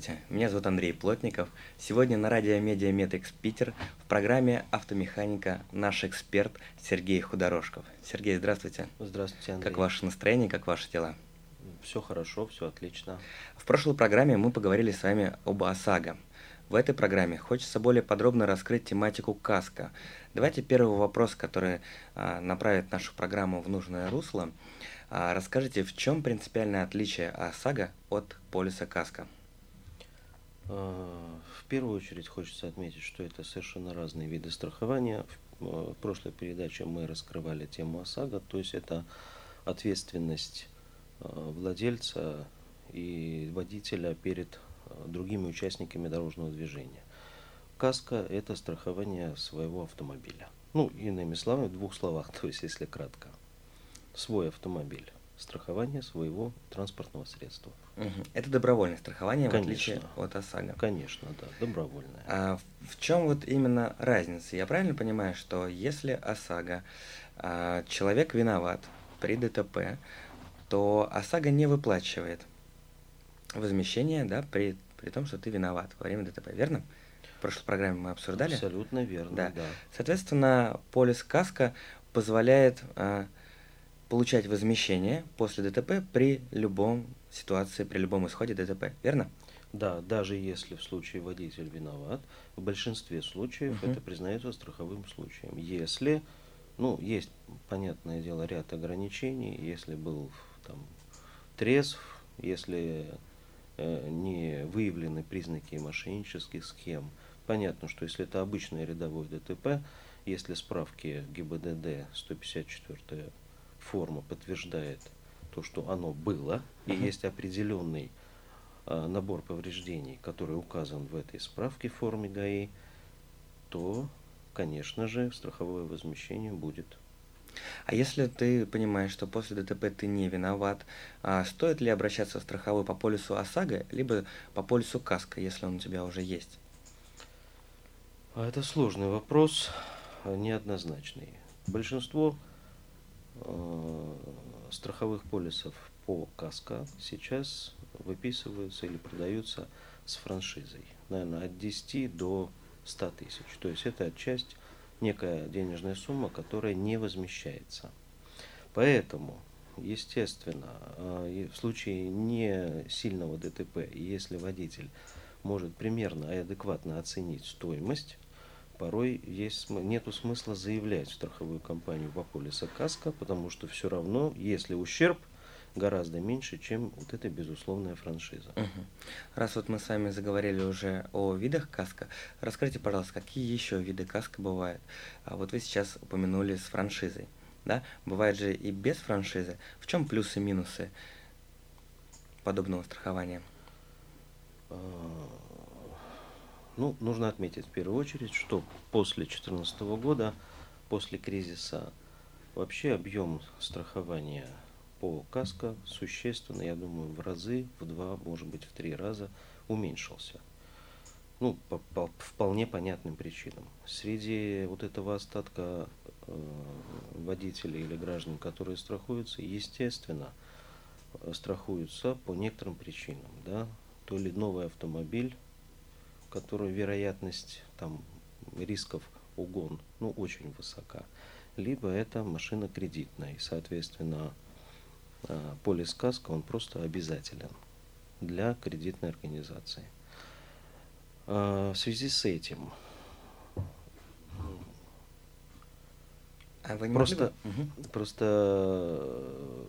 Здравствуйте, меня зовут Андрей Плотников. Сегодня на радио Медиа Медекс Питер в программе «Автомеханика» наш эксперт Сергей Худорожков. Сергей, здравствуйте. Здравствуйте, Андрей. Как ваше настроение, как ваши дела? Все хорошо, все отлично. В прошлой программе мы поговорили с вами об ОСАГО. В этой программе хочется более подробно раскрыть тематику КАСКО. Давайте первый вопрос, который а, направит нашу программу в нужное русло. А, расскажите, в чем принципиальное отличие ОСАГО от полиса КАСКО? А, в первую очередь хочется отметить, что это совершенно разные виды страхования. В прошлой передаче мы раскрывали тему ОСАГО, то есть это ответственность а, владельца и водителя перед а, другими участниками дорожного движения. Каска – это страхование своего автомобиля. Ну, иными словами, в двух словах, то есть если кратко. Свой автомобиль страхование своего транспортного средства. Угу. Это добровольное страхование, Конечно. в отличие от ОСАГО. Конечно, да, добровольное. А в чем вот именно разница? Я правильно понимаю, что если ОСАГО а, человек виноват при ДТП, то ОСАГО не выплачивает возмещение, да, при, при том, что ты виноват во время ДТП, верно? В прошлой программе мы обсуждали. Абсолютно верно, да. да. Соответственно, полис КАСКО позволяет а, получать возмещение после ДТП при любом ситуации, при любом исходе ДТП, верно? Да, даже если в случае водитель виноват, в большинстве случаев uh-huh. это признается страховым случаем. Если, ну, есть, понятное дело, ряд ограничений, если был там трезв, если э, не выявлены признаки мошеннических схем, понятно, что если это обычное рядовое ДТП, если справки ГИБДД 154 форма подтверждает то, что оно было, и uh-huh. есть определенный а, набор повреждений, который указан в этой справке в форме ГАИ, то, конечно же, страховое возмещение будет. А если ты понимаешь, что после ДТП ты не виноват, а стоит ли обращаться в страховой по полису ОСАГО, либо по полису КАСКО, если он у тебя уже есть? А это сложный вопрос, неоднозначный. Большинство страховых полисов по КАСКО сейчас выписываются или продаются с франшизой. Наверное, от 10 до 100 тысяч. То есть это часть, некая денежная сумма, которая не возмещается. Поэтому, естественно, э, в случае не сильного ДТП, если водитель может примерно и адекватно оценить стоимость, порой есть, нету смысла заявлять в страховую компанию по полиса КАСКО, потому что все равно, если ущерб гораздо меньше, чем вот эта безусловная франшиза. Угу. Раз вот мы с вами заговорили уже о видах КАСКО, расскажите, пожалуйста, какие еще виды КАСКО бывают? А вот вы сейчас упомянули с франшизой. Да? Бывает же и без франшизы. В чем плюсы и минусы подобного страхования? Ну, нужно отметить в первую очередь, что после 2014 года, после кризиса, вообще объем страхования по КАСКО существенно, я думаю, в разы, в два, может быть, в три раза уменьшился. Ну, по, по вполне понятным причинам. Среди вот этого остатка э, водителей или граждан, которые страхуются, естественно, страхуются по некоторым причинам. Да? То ли новый автомобиль, которой вероятность там, рисков угон ну, очень высока. Либо это машина кредитная, и, соответственно, а, полис каска он просто обязателен для кредитной организации. А, в связи с этим а вы не просто, угу. просто э,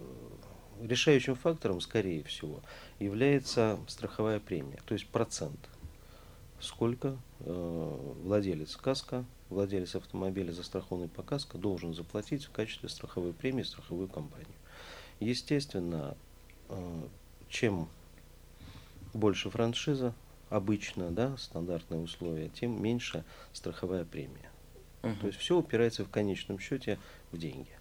решающим фактором, скорее всего, является страховая премия, то есть процент сколько э, владелец КАСКО, владелец автомобиля застрахованный по КАСКО должен заплатить в качестве страховой премии страховую компанию. Естественно, э, чем больше франшиза, обычно, да, стандартные условия, тем меньше страховая премия. Угу. То есть все упирается в конечном счете в деньги.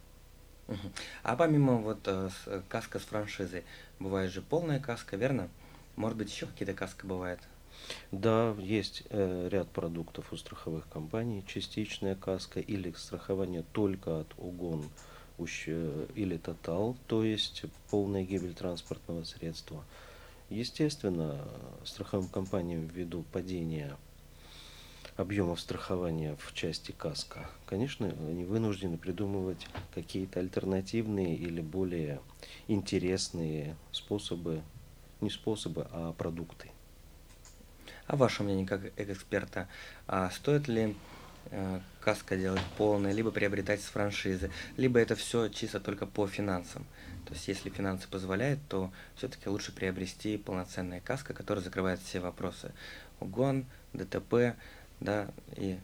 Угу. А помимо вот э, с, каска с франшизой, бывает же полная каска, верно? Может быть, еще какие-то каска бывают? Да, есть э, ряд продуктов у страховых компаний, частичная каска или страхование только от угон или тотал, то есть полная гибель транспортного средства. Естественно, страховым компаниям ввиду падения объемов страхования в части КАСКО, конечно, они вынуждены придумывать какие-то альтернативные или более интересные способы, не способы, а продукты. А ваше мнение как эксперта, а стоит ли э, каска делать полное, либо приобретать с франшизы, либо это все чисто только по финансам? То есть, если финансы позволяют, то все-таки лучше приобрести полноценная каска, которая закрывает все вопросы. Угон, ДТП, да, и...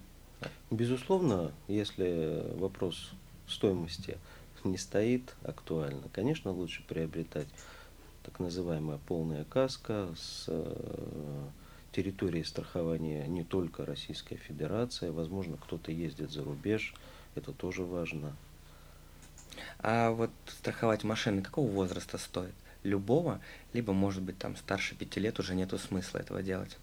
Безусловно, если вопрос стоимости не стоит актуально, конечно, лучше приобретать так называемая полная каска с э, территории страхования не только Российская Федерация, возможно, кто-то ездит за рубеж, это тоже важно. А вот страховать машины какого возраста стоит? Любого, либо, может быть, там старше пяти лет уже нету смысла этого делать?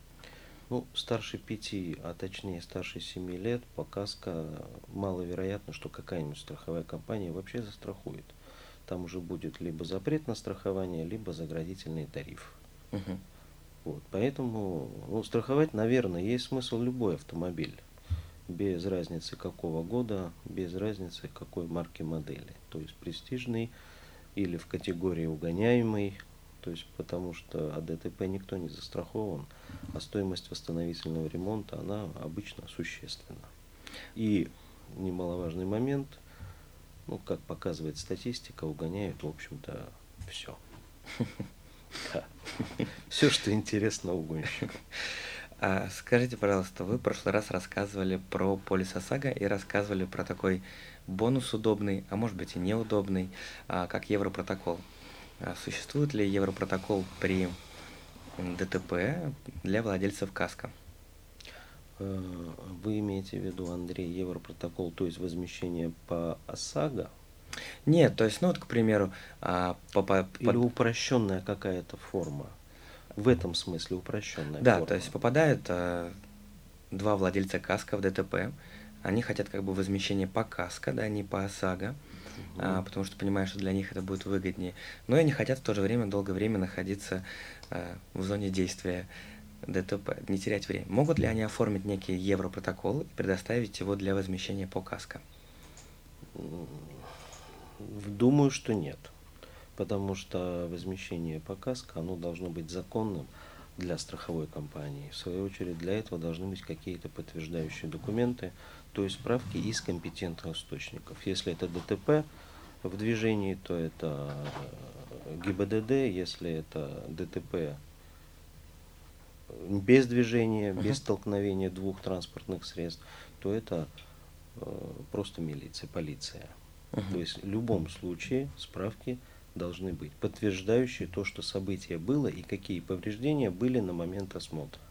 Ну, старше пяти, а точнее старше семи лет, по каско маловероятно, что какая-нибудь страховая компания вообще застрахует. Там уже будет либо запрет на страхование, либо заградительный тариф. Угу. Вот, поэтому ну, страховать, наверное, есть смысл любой автомобиль без разницы какого года, без разницы какой марки модели. То есть престижный или в категории угоняемый, то есть потому что от ДТП никто не застрахован, а стоимость восстановительного ремонта, она обычно существенна. И немаловажный момент, ну, как показывает статистика, угоняют, в общем-то, все. Все, что интересно угонщику. А скажите, пожалуйста, вы в прошлый раз рассказывали про полис ОСАГО и рассказывали про такой бонус удобный, а может быть и неудобный, а, как Европротокол. А существует ли Европротокол при ДТП для владельцев КАСКО? Э, вы имеете в виду, Андрей, Европротокол, то есть возмещение по ОСАГО? Нет, то есть, ну вот, к примеру, а, по, по, или упрощенная какая-то форма в этом смысле упрощенная. Да, форма. то есть попадают э, два владельца каска в ДТП, они хотят как бы возмещение по каска, да, не по ОСАГО, угу. а, потому что понимают, что для них это будет выгоднее. Но и они хотят в то же время долгое время находиться э, в зоне действия ДТП, не терять время. Могут ли они оформить некий европротокол и предоставить его для возмещения по каско? Думаю, что нет потому что возмещение по КАСКО, оно должно быть законным для страховой компании. В свою очередь, для этого должны быть какие-то подтверждающие документы, то есть справки из компетентных источников. Если это ДТП в движении, то это э, ГИБДД, если это ДТП без движения, без столкновения двух транспортных средств, то это э, просто милиция, полиция. Uh-huh. То есть в любом случае справки должны быть, подтверждающие то, что событие было и какие повреждения были на момент осмотра.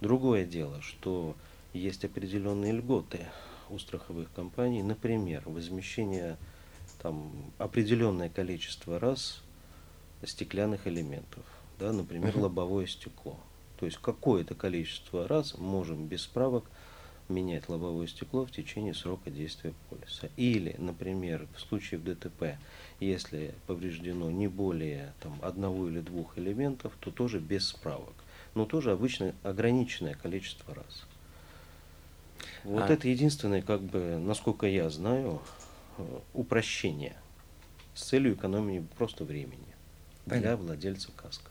Другое дело, что есть определенные льготы у страховых компаний, например, возмещение там, определенное количество раз стеклянных элементов, да, например, лобовое стекло. То есть какое-то количество раз можем без справок менять лобовое стекло в течение срока действия полиса. Или, например, в случае в ДТП, если повреждено не более там, одного или двух элементов, то тоже без справок. Но тоже обычно ограниченное количество раз. Вот а... это единственное, как бы, насколько я знаю, э, упрощение с целью экономии просто времени Понятно. для владельца каска.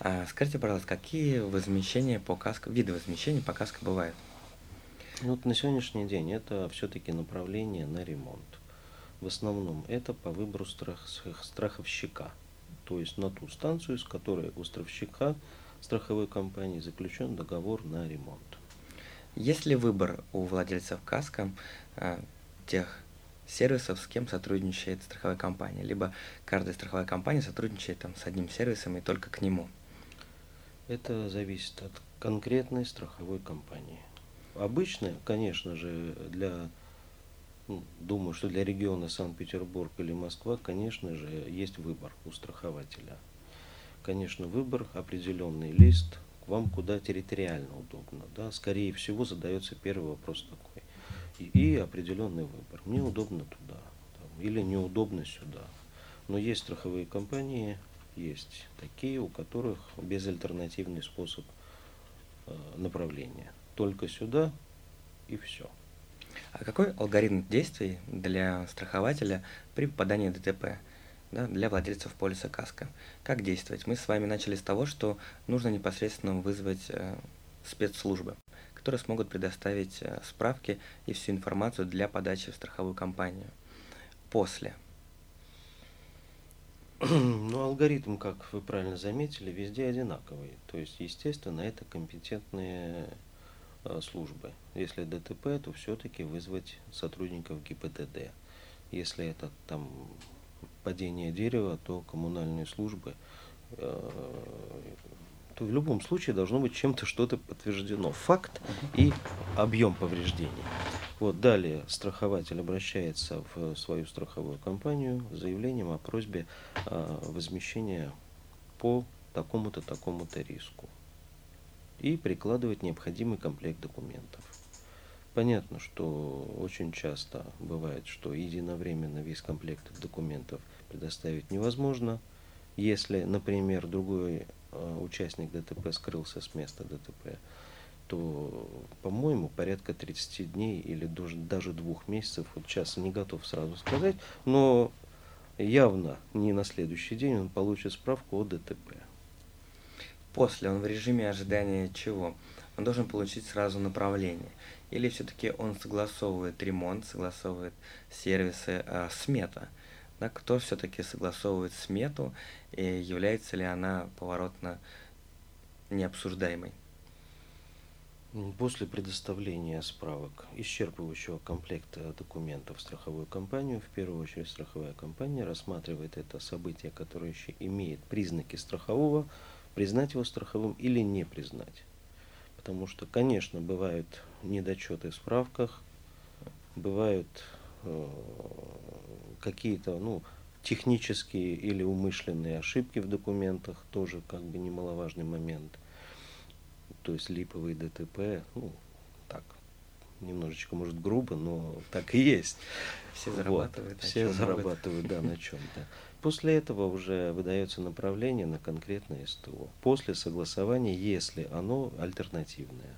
А, скажите, пожалуйста, какие возмещения по каско, виды возмещения по каско бывают? Ну, вот на сегодняшний день это все-таки направление на ремонт. В основном это по выбору страх, страховщика, то есть на ту станцию, с которой у страховщика страховой компании заключен договор на ремонт. Есть ли выбор у владельцев КАСКО э, тех сервисов, с кем сотрудничает страховая компания, либо каждая страховая компания сотрудничает там, с одним сервисом и только к нему? Это зависит от конкретной страховой компании. Обычно, конечно же, для, ну, думаю, что для региона Санкт-Петербург или Москва, конечно же, есть выбор у страхователя. Конечно, выбор, определенный лист, вам куда территориально удобно. Да? Скорее всего, задается первый вопрос такой. И, и определенный выбор. Мне удобно туда там, или неудобно сюда. Но есть страховые компании, есть такие, у которых безальтернативный способ э, направления. Только сюда и все. А какой алгоритм действий для страхователя при попадании в ДТП? Да, для владельцев полиса КАСКО. Как действовать? Мы с вами начали с того, что нужно непосредственно вызвать э, спецслужбы, которые смогут предоставить э, справки и всю информацию для подачи в страховую компанию. После. Ну, алгоритм, как вы правильно заметили, везде одинаковый. То есть, естественно, это компетентные службы. Если ДТП, то все-таки вызвать сотрудников ГИБДД. Если это там падение дерева, то коммунальные службы, э, то в любом случае должно быть чем-то что-то подтверждено. Факт и объем повреждений. Вот далее страхователь обращается в свою страховую компанию с заявлением о просьбе э, возмещения по такому-то, такому-то риску. И прикладывает необходимый комплект документов. Понятно, что очень часто бывает, что единовременно весь комплект документов предоставить невозможно. Если, например, другой э, участник ДТП скрылся с места ДТП, то, по-моему, порядка 30 дней или даже двух месяцев, вот сейчас не готов сразу сказать, но явно не на следующий день он получит справку о ДТП. После он в режиме ожидания чего? Он должен получить сразу направление. Или все-таки он согласовывает ремонт, согласовывает сервисы, э, смета. Да, кто все-таки согласовывает смету и является ли она поворотно необсуждаемой? После предоставления справок исчерпывающего комплекта документов страховую компанию, в первую очередь страховая компания рассматривает это событие, которое еще имеет признаки страхового, признать его страховым или не признать. Потому что, конечно, бывают недочеты в справках, бывают э, какие-то ну, технические или умышленные ошибки в документах, тоже как бы немаловажный момент. То есть липовый ДТП, ну, так, немножечко, может, грубо, но так и есть. Все зарабатывают. Вот, все зарабатывают, да, на чем-то. После этого уже выдается направление на конкретное СТО. После согласования, если оно альтернативное.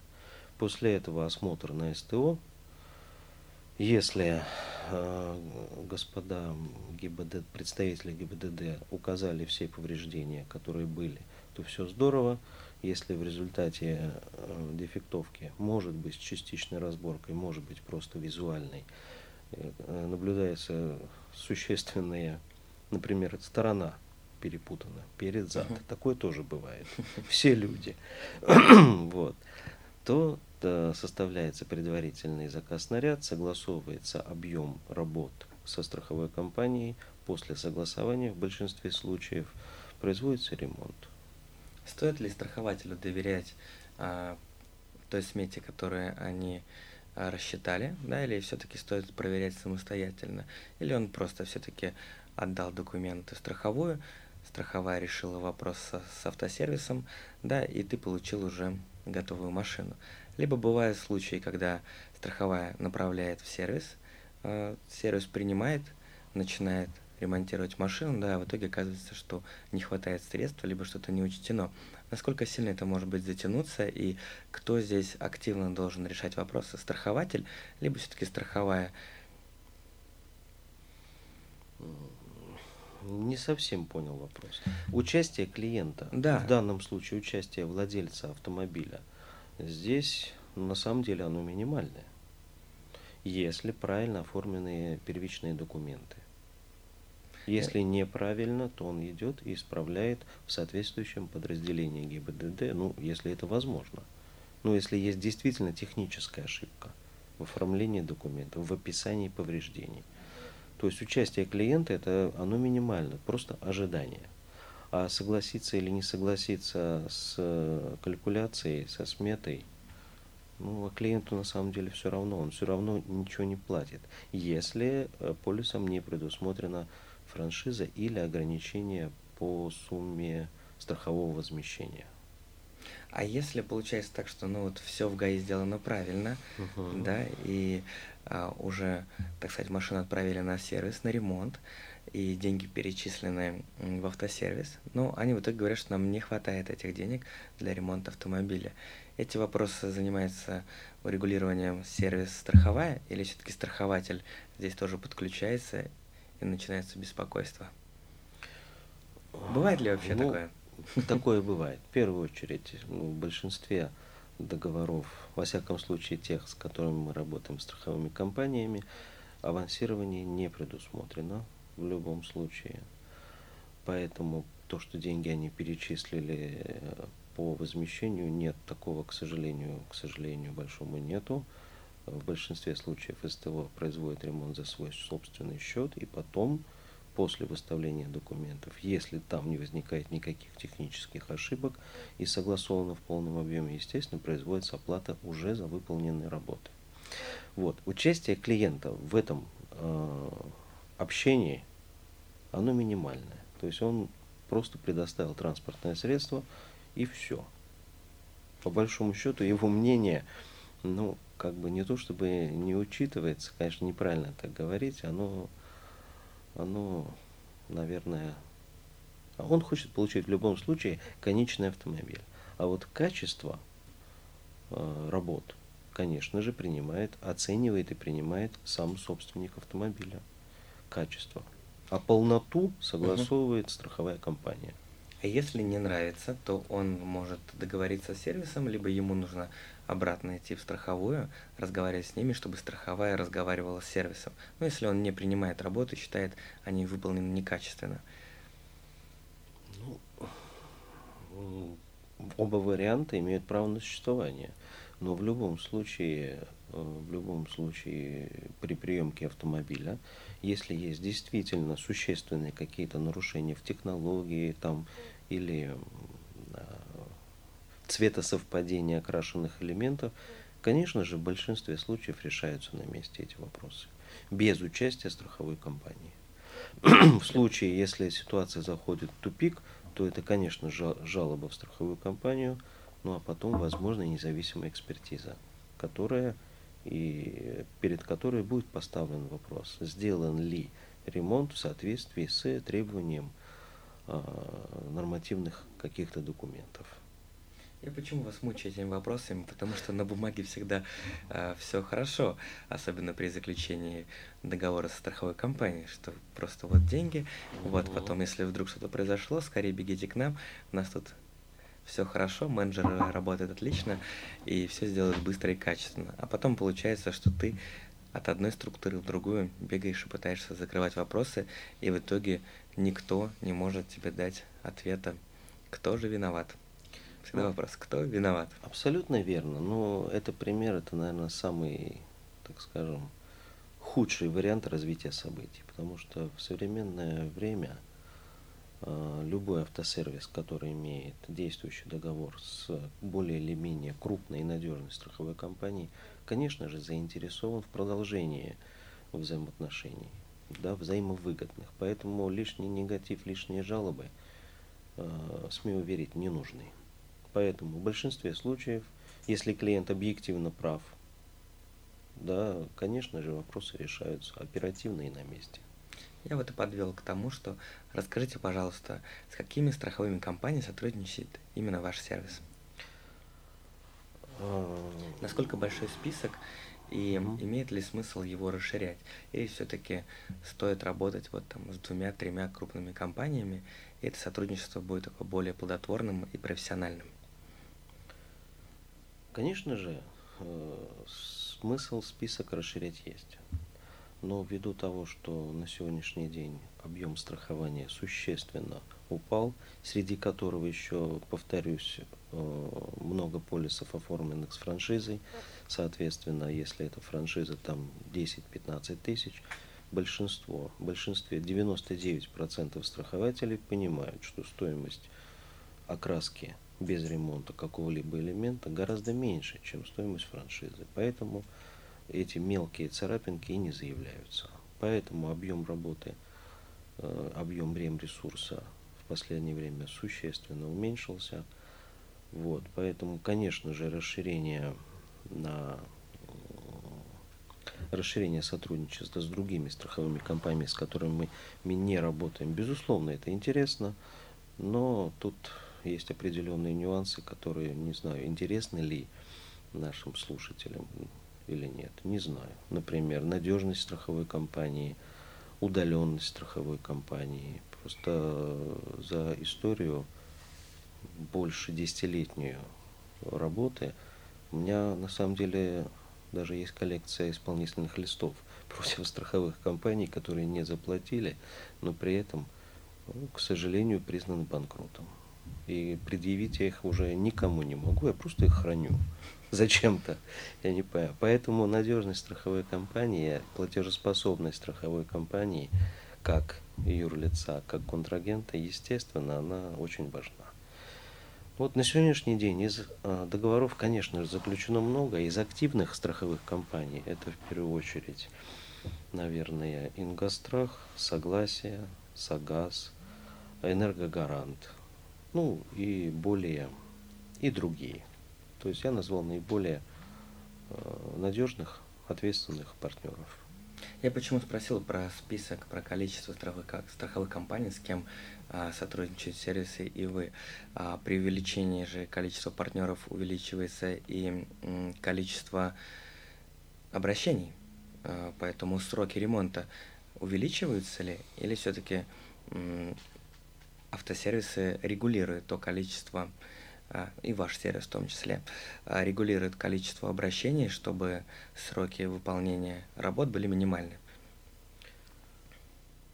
После этого осмотр на СТО. Если э, господа ГИБДД, представители ГИБДД указали все повреждения, которые были, то все здорово. Если в результате э, дефектовки, может быть, с частичной разборкой, может быть, просто визуальной, э, наблюдается существенные например, сторона перепутана, перед зад. Uh-huh. Такое тоже бывает. Все люди. вот. То да, составляется предварительный заказ наряд, согласовывается объем работ со страховой компанией. После согласования в большинстве случаев производится ремонт. Стоит ли страхователю доверять а, той смете, которую они а, рассчитали, да, или все-таки стоит проверять самостоятельно, или он просто все-таки отдал документы страховую, страховая решила вопрос со, с автосервисом, да, и ты получил уже готовую машину. Либо бывают случаи, когда страховая направляет в сервис, э, сервис принимает, начинает ремонтировать машину, да, а в итоге оказывается, что не хватает средств, либо что-то не учтено. Насколько сильно это может быть затянуться, и кто здесь активно должен решать вопросы, страхователь, либо все-таки страховая не совсем понял вопрос. Участие клиента, да. в данном случае участие владельца автомобиля, здесь на самом деле оно минимальное, если правильно оформленные первичные документы. Если неправильно, то он идет и исправляет в соответствующем подразделении ГИБДД, ну, если это возможно. Ну, если есть действительно техническая ошибка в оформлении документов, в описании повреждений – то есть участие клиента это оно минимально, просто ожидание. А согласиться или не согласиться с э, калькуляцией, со сметой, ну, а клиенту на самом деле все равно, он все равно ничего не платит, если э, полисом не предусмотрена франшиза или ограничение по сумме страхового возмещения. А если получается так, что ну вот все в ГАИ сделано правильно, uh-huh. да, и а, уже, так сказать, машину отправили на сервис, на ремонт, и деньги перечислены в автосервис, но они в итоге говорят, что нам не хватает этих денег для ремонта автомобиля. Эти вопросы занимаются урегулированием сервис страховая или все-таки страхователь здесь тоже подключается и начинается беспокойство? Бывает ли вообще ну, такое? Такое бывает. В первую очередь, ну, в большинстве договоров, во всяком случае тех, с которыми мы работаем, страховыми компаниями, авансирование не предусмотрено в любом случае. Поэтому то, что деньги они перечислили э, по возмещению, нет такого, к сожалению, к сожалению, большому нету. В большинстве случаев СТО производит ремонт за свой собственный счет и потом после выставления документов, если там не возникает никаких технических ошибок и согласовано в полном объеме, естественно, производится оплата уже за выполненные работы. Вот. Участие клиента в этом э, общении, оно минимальное. То есть он просто предоставил транспортное средство и все. По большому счету его мнение, ну, как бы не то чтобы не учитывается, конечно, неправильно так говорить, оно оно, наверное, он хочет получить в любом случае конечный автомобиль. А вот качество э, работ, конечно же, принимает, оценивает и принимает сам собственник автомобиля. Качество. А полноту согласовывает угу. страховая компания. А если не нравится, то он может договориться с сервисом, либо ему нужно обратно идти в страховую, разговаривать с ними, чтобы страховая разговаривала с сервисом. Ну, если он не принимает работу, считает, они выполнены некачественно. Ну, оба варианта имеют право на существование. Но в любом случае, э, в любом случае при приемке автомобиля, если есть действительно существенные какие-то нарушения в технологии там, или цветосовпадения окрашенных элементов, конечно же, в большинстве случаев решаются на месте эти вопросы, без участия страховой компании. в случае, если ситуация заходит в тупик, то это, конечно, жалоба в страховую компанию, ну а потом, возможно, независимая экспертиза, которая и перед которой будет поставлен вопрос, сделан ли ремонт в соответствии с требованием э, нормативных каких-то документов. Я почему вас мучаю этими вопросами? Потому что на бумаге всегда э, все хорошо, особенно при заключении договора со страховой компанией, что просто вот деньги, вот потом, если вдруг что-то произошло, скорее бегите к нам, у нас тут все хорошо, менеджер работает отлично, и все сделают быстро и качественно. А потом получается, что ты от одной структуры в другую бегаешь и пытаешься закрывать вопросы, и в итоге никто не может тебе дать ответа, кто же виноват. Всегда вопрос, кто виноват? Абсолютно верно. Но это пример, это, наверное, самый, так скажем, худший вариант развития событий. Потому что в современное время любой автосервис, который имеет действующий договор с более или менее крупной и надежной страховой компанией, конечно же, заинтересован в продолжении взаимоотношений, да, взаимовыгодных. Поэтому лишний негатив, лишние жалобы, э, смею уверить, не нужны. Поэтому в большинстве случаев, если клиент объективно прав, да, конечно же, вопросы решаются оперативно и на месте. Я вот и подвел к тому, что расскажите, пожалуйста, с какими страховыми компаниями сотрудничает именно ваш сервис? А, Насколько большой список и имеет ли смысл его расширять? Или все-таки стоит работать вот там с двумя-тремя крупными компаниями, и это сотрудничество будет такое более плодотворным и профессиональным? Конечно же, э, смысл список расширять есть. Но ввиду того, что на сегодняшний день объем страхования существенно упал, среди которого еще, повторюсь, э, много полисов оформленных с франшизой, соответственно, если это франшиза там 10-15 тысяч, большинство, большинстве 99% страхователей понимают, что стоимость окраски без ремонта какого-либо элемента гораздо меньше, чем стоимость франшизы. Поэтому эти мелкие царапинки и не заявляются. Поэтому объем работы, э, объем ресурса в последнее время существенно уменьшился. Вот, поэтому, конечно же, расширение на расширение сотрудничества с другими страховыми компаниями, с которыми мы не работаем. Безусловно, это интересно, но тут есть определенные нюансы, которые, не знаю, интересны ли нашим слушателям или нет, не знаю. Например, надежность страховой компании, удаленность страховой компании. Просто за историю больше десятилетнюю работы у меня на самом деле даже есть коллекция исполнительных листов против страховых компаний, которые не заплатили, но при этом, к сожалению, признаны банкротом. И предъявить я их уже никому не могу, я просто их храню зачем-то. Я не понимаю. Поэтому надежность страховой компании, платежеспособность страховой компании, как юрлица, как контрагента, естественно, она очень важна. Вот на сегодняшний день из а, договоров, конечно же, заключено много. Из активных страховых компаний это в первую очередь, наверное, Ингострах, Согласие, Сагаз, Энергогарант, ну и более, и другие. То есть я назвал наиболее а, надежных, ответственных партнеров. Я почему спросил про список, про количество страховых, страховых компаний, с кем а, сотрудничают сервисы и вы. А, при увеличении же количества партнеров увеличивается и м, количество обращений. А, поэтому сроки ремонта увеличиваются ли или все-таки автосервисы регулируют то количество а, и ваш сервис в том числе, а, регулирует количество обращений, чтобы сроки выполнения работ были минимальны.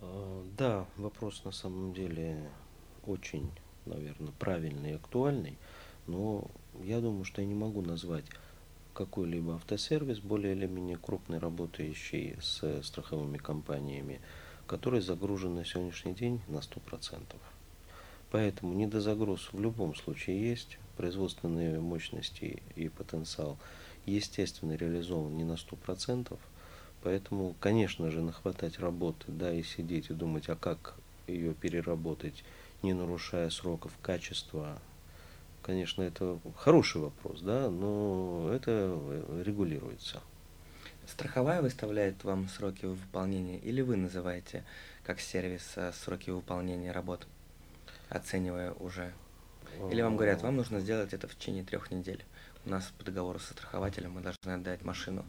А, да, вопрос на самом деле очень, наверное, правильный и актуальный, но я думаю, что я не могу назвать какой-либо автосервис более или менее крупный, работающий с страховыми компаниями, который загружен на сегодняшний день на 100%. Поэтому недозагруз в любом случае есть, производственные мощности и потенциал естественно реализован не на 100%, поэтому, конечно же, нахватать работы, да, и сидеть и думать, а как ее переработать, не нарушая сроков качества, конечно, это хороший вопрос, да, но это регулируется. Страховая выставляет вам сроки выполнения или вы называете как сервис э, сроки выполнения работ? Оценивая уже? Или вам говорят, вам нужно сделать это в течение трех недель. У нас по договору со страхователем мы должны отдать машину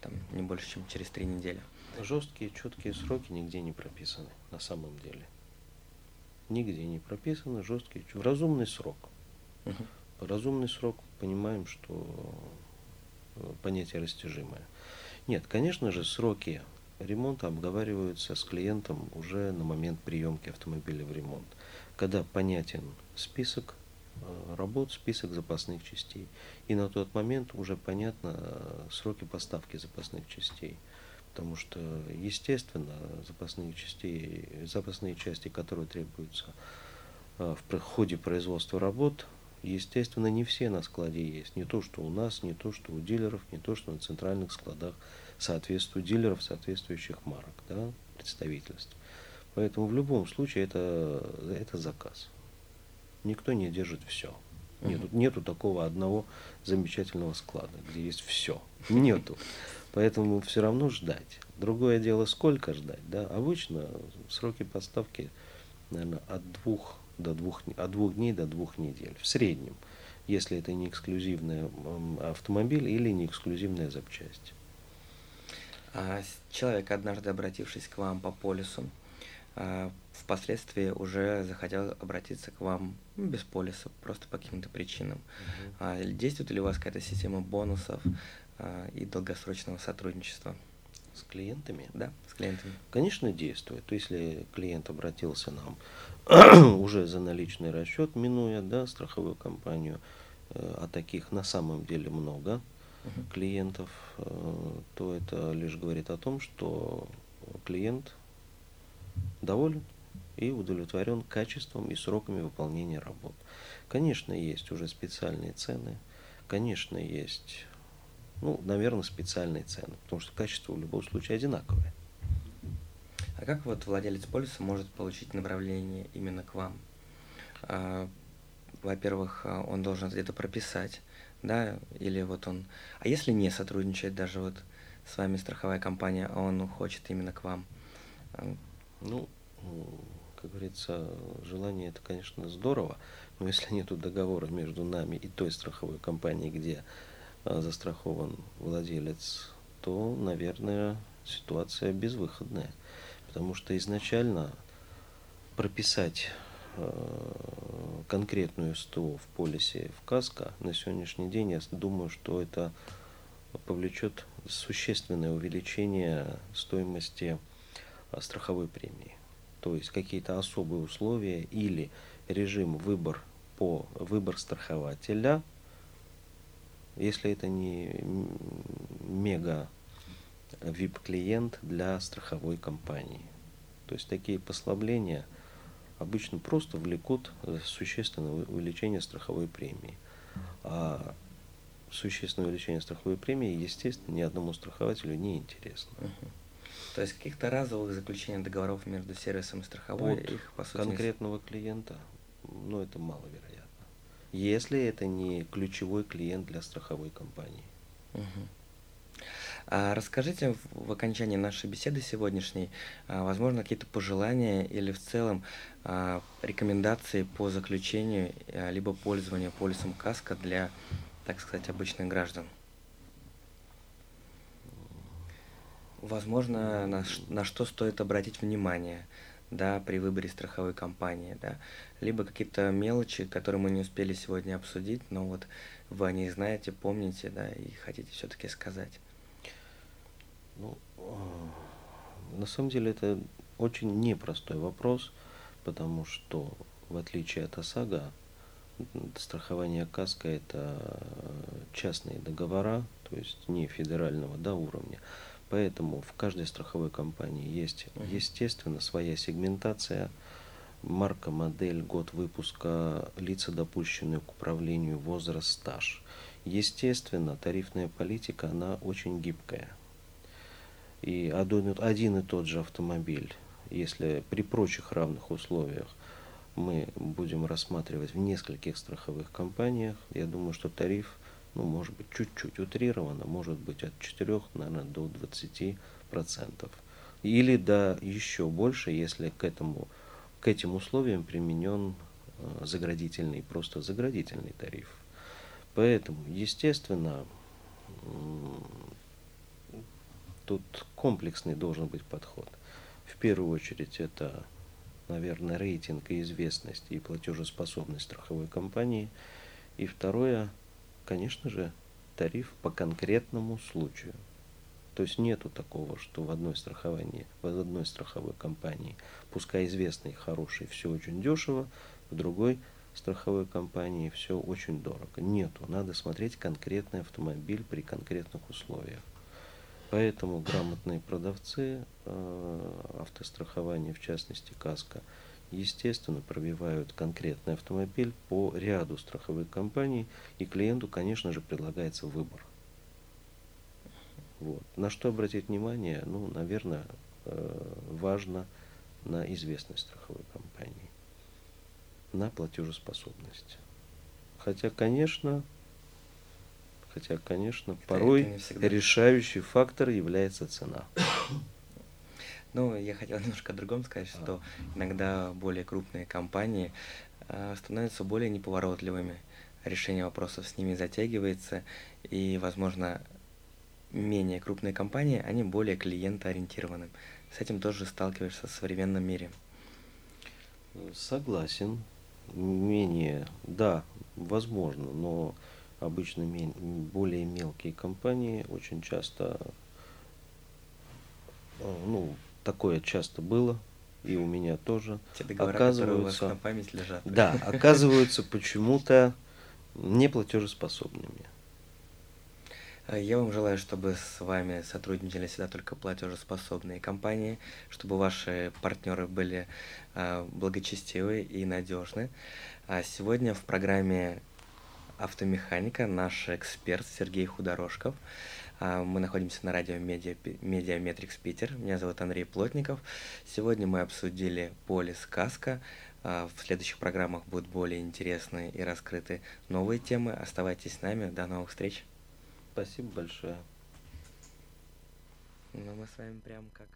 там, не больше, чем через три недели. Жесткие, четкие сроки нигде не прописаны на самом деле. Нигде не прописаны жесткие, в разумный срок. Угу. Разумный срок понимаем, что э, понятие растяжимое. Нет, конечно же, сроки ремонта обговариваются с клиентом уже на момент приемки автомобиля в ремонт когда понятен список э, работ, список запасных частей. И на тот момент уже понятно э, сроки поставки запасных частей. Потому что, естественно, запасные части, запасные части, которые требуются э, в ходе производства работ, естественно, не все на складе есть. Не то, что у нас, не то, что у дилеров, не то, что на центральных складах соответствуют дилеров соответствующих марок, да, представительств. Поэтому в любом случае это, это заказ. Никто не держит все. Нету, нету такого одного замечательного склада, где есть все. Нету. Поэтому все равно ждать. Другое дело, сколько ждать. Да? Обычно сроки поставки, наверное, от двух до двух, от двух дней до двух недель. В среднем. Если это не эксклюзивный автомобиль или не эксклюзивная запчасть. А человек, однажды обратившись к вам по полису, впоследствии уже захотел обратиться к вам ну, без полиса, просто по каким-то причинам. А, действует ли у вас какая-то система бонусов а, и долгосрочного сотрудничества? С клиентами? Да, с клиентами. Конечно, действует. Если клиент обратился нам уже за наличный расчет, минуя да, страховую компанию, э, а таких на самом деле много клиентов, э, то это лишь говорит о том, что клиент доволен и удовлетворен качеством и сроками выполнения работ. Конечно, есть уже специальные цены, конечно, есть, ну, наверное, специальные цены, потому что качество в любом случае одинаковое. А как вот владелец полиса может получить направление именно к вам? А, во-первых, а, он должен где-то прописать, да, или вот он... А если не сотрудничает даже вот с вами страховая компания, а он хочет именно к вам? Ну, как говорится, желание это, конечно, здорово, но если нет договора между нами и той страховой компанией, где а, застрахован владелец, то, наверное, ситуация безвыходная. Потому что изначально прописать э, конкретную СТО в полисе в КАСКО на сегодняшний день, я думаю, что это повлечет существенное увеличение стоимости страховой премии. То есть какие-то особые условия или режим выбор по выбор страхователя, если это не мега VIP-клиент для страховой компании. То есть такие послабления обычно просто влекут существенное увеличение страховой премии. А существенное увеличение страховой премии, естественно, ни одному страхователю не интересно. Угу. То есть каких-то разовых заключений договоров между сервисом и страховой Под их по сути конкретного не... клиента, ну это маловероятно. Если это не ключевой клиент для страховой компании. Угу. А расскажите в окончании нашей беседы сегодняшней, а, возможно, какие-то пожелания или в целом а, рекомендации по заключению а, либо пользованию полисом КАСКО для, так сказать, обычных граждан? Возможно, на, на что стоит обратить внимание да, при выборе страховой компании, да, либо какие-то мелочи, которые мы не успели сегодня обсудить, но вот вы о них знаете, помните, да, и хотите все-таки сказать. Ну, на самом деле это очень непростой вопрос, потому что в отличие от ОСАГО, страхование КАСКО это частные договора, то есть не федерального да, уровня. Поэтому в каждой страховой компании есть, естественно, своя сегментация, марка, модель, год выпуска, лица, допущенные к управлению, возраст, стаж. Естественно, тарифная политика, она очень гибкая. И один, один и тот же автомобиль, если при прочих равных условиях мы будем рассматривать в нескольких страховых компаниях, я думаю, что тариф, ну, может быть, чуть-чуть утрированно, может быть, от 4, наверное, до 20 процентов. Или до еще больше, если к, этому, к этим условиям применен э, заградительный, просто заградительный тариф. Поэтому, естественно, тут комплексный должен быть подход. В первую очередь это, наверное, рейтинг и известность и платежеспособность страховой компании. И второе, конечно же, тариф по конкретному случаю. То есть нету такого, что в одной страховании, в одной страховой компании, пускай известный, хороший, все очень дешево, в другой страховой компании все очень дорого. Нету. Надо смотреть конкретный автомобиль при конкретных условиях. Поэтому грамотные продавцы э, автострахования, в частности КАСКО, естественно, пробивают конкретный автомобиль по ряду страховых компаний, и клиенту, конечно же, предлагается выбор. Вот. На что обратить внимание? Ну, наверное, э, важно на известность страховой компании, на платежеспособность. Хотя, конечно, Хотя, конечно, это порой решающий фактор является цена. Ну, я хотел немножко о другом сказать, что иногда более крупные компании э, становятся более неповоротливыми. Решение вопросов с ними затягивается, и, возможно, менее крупные компании, они более клиентоориентированы. С этим тоже сталкиваешься в современном мире. Согласен. Менее, да, возможно, но обычно более мелкие компании очень часто, э, ну, такое часто было, и у меня тоже. Те договора, оказываются, у вас на память лежат. Да, оказываются почему-то неплатежеспособными. Э, я вам желаю, чтобы с вами сотрудничали всегда только платежеспособные компании, чтобы ваши партнеры были э, благочестивы и надежны. А сегодня в программе автомеханика, наш эксперт Сергей Худорожков. А, мы находимся на радио Медиа, Медиаметрикс Питер. Меня зовут Андрей Плотников. Сегодня мы обсудили полис КАСКО. А, в следующих программах будут более интересные и раскрыты новые темы. Оставайтесь с нами. До новых встреч. Спасибо большое. Но мы с вами прям как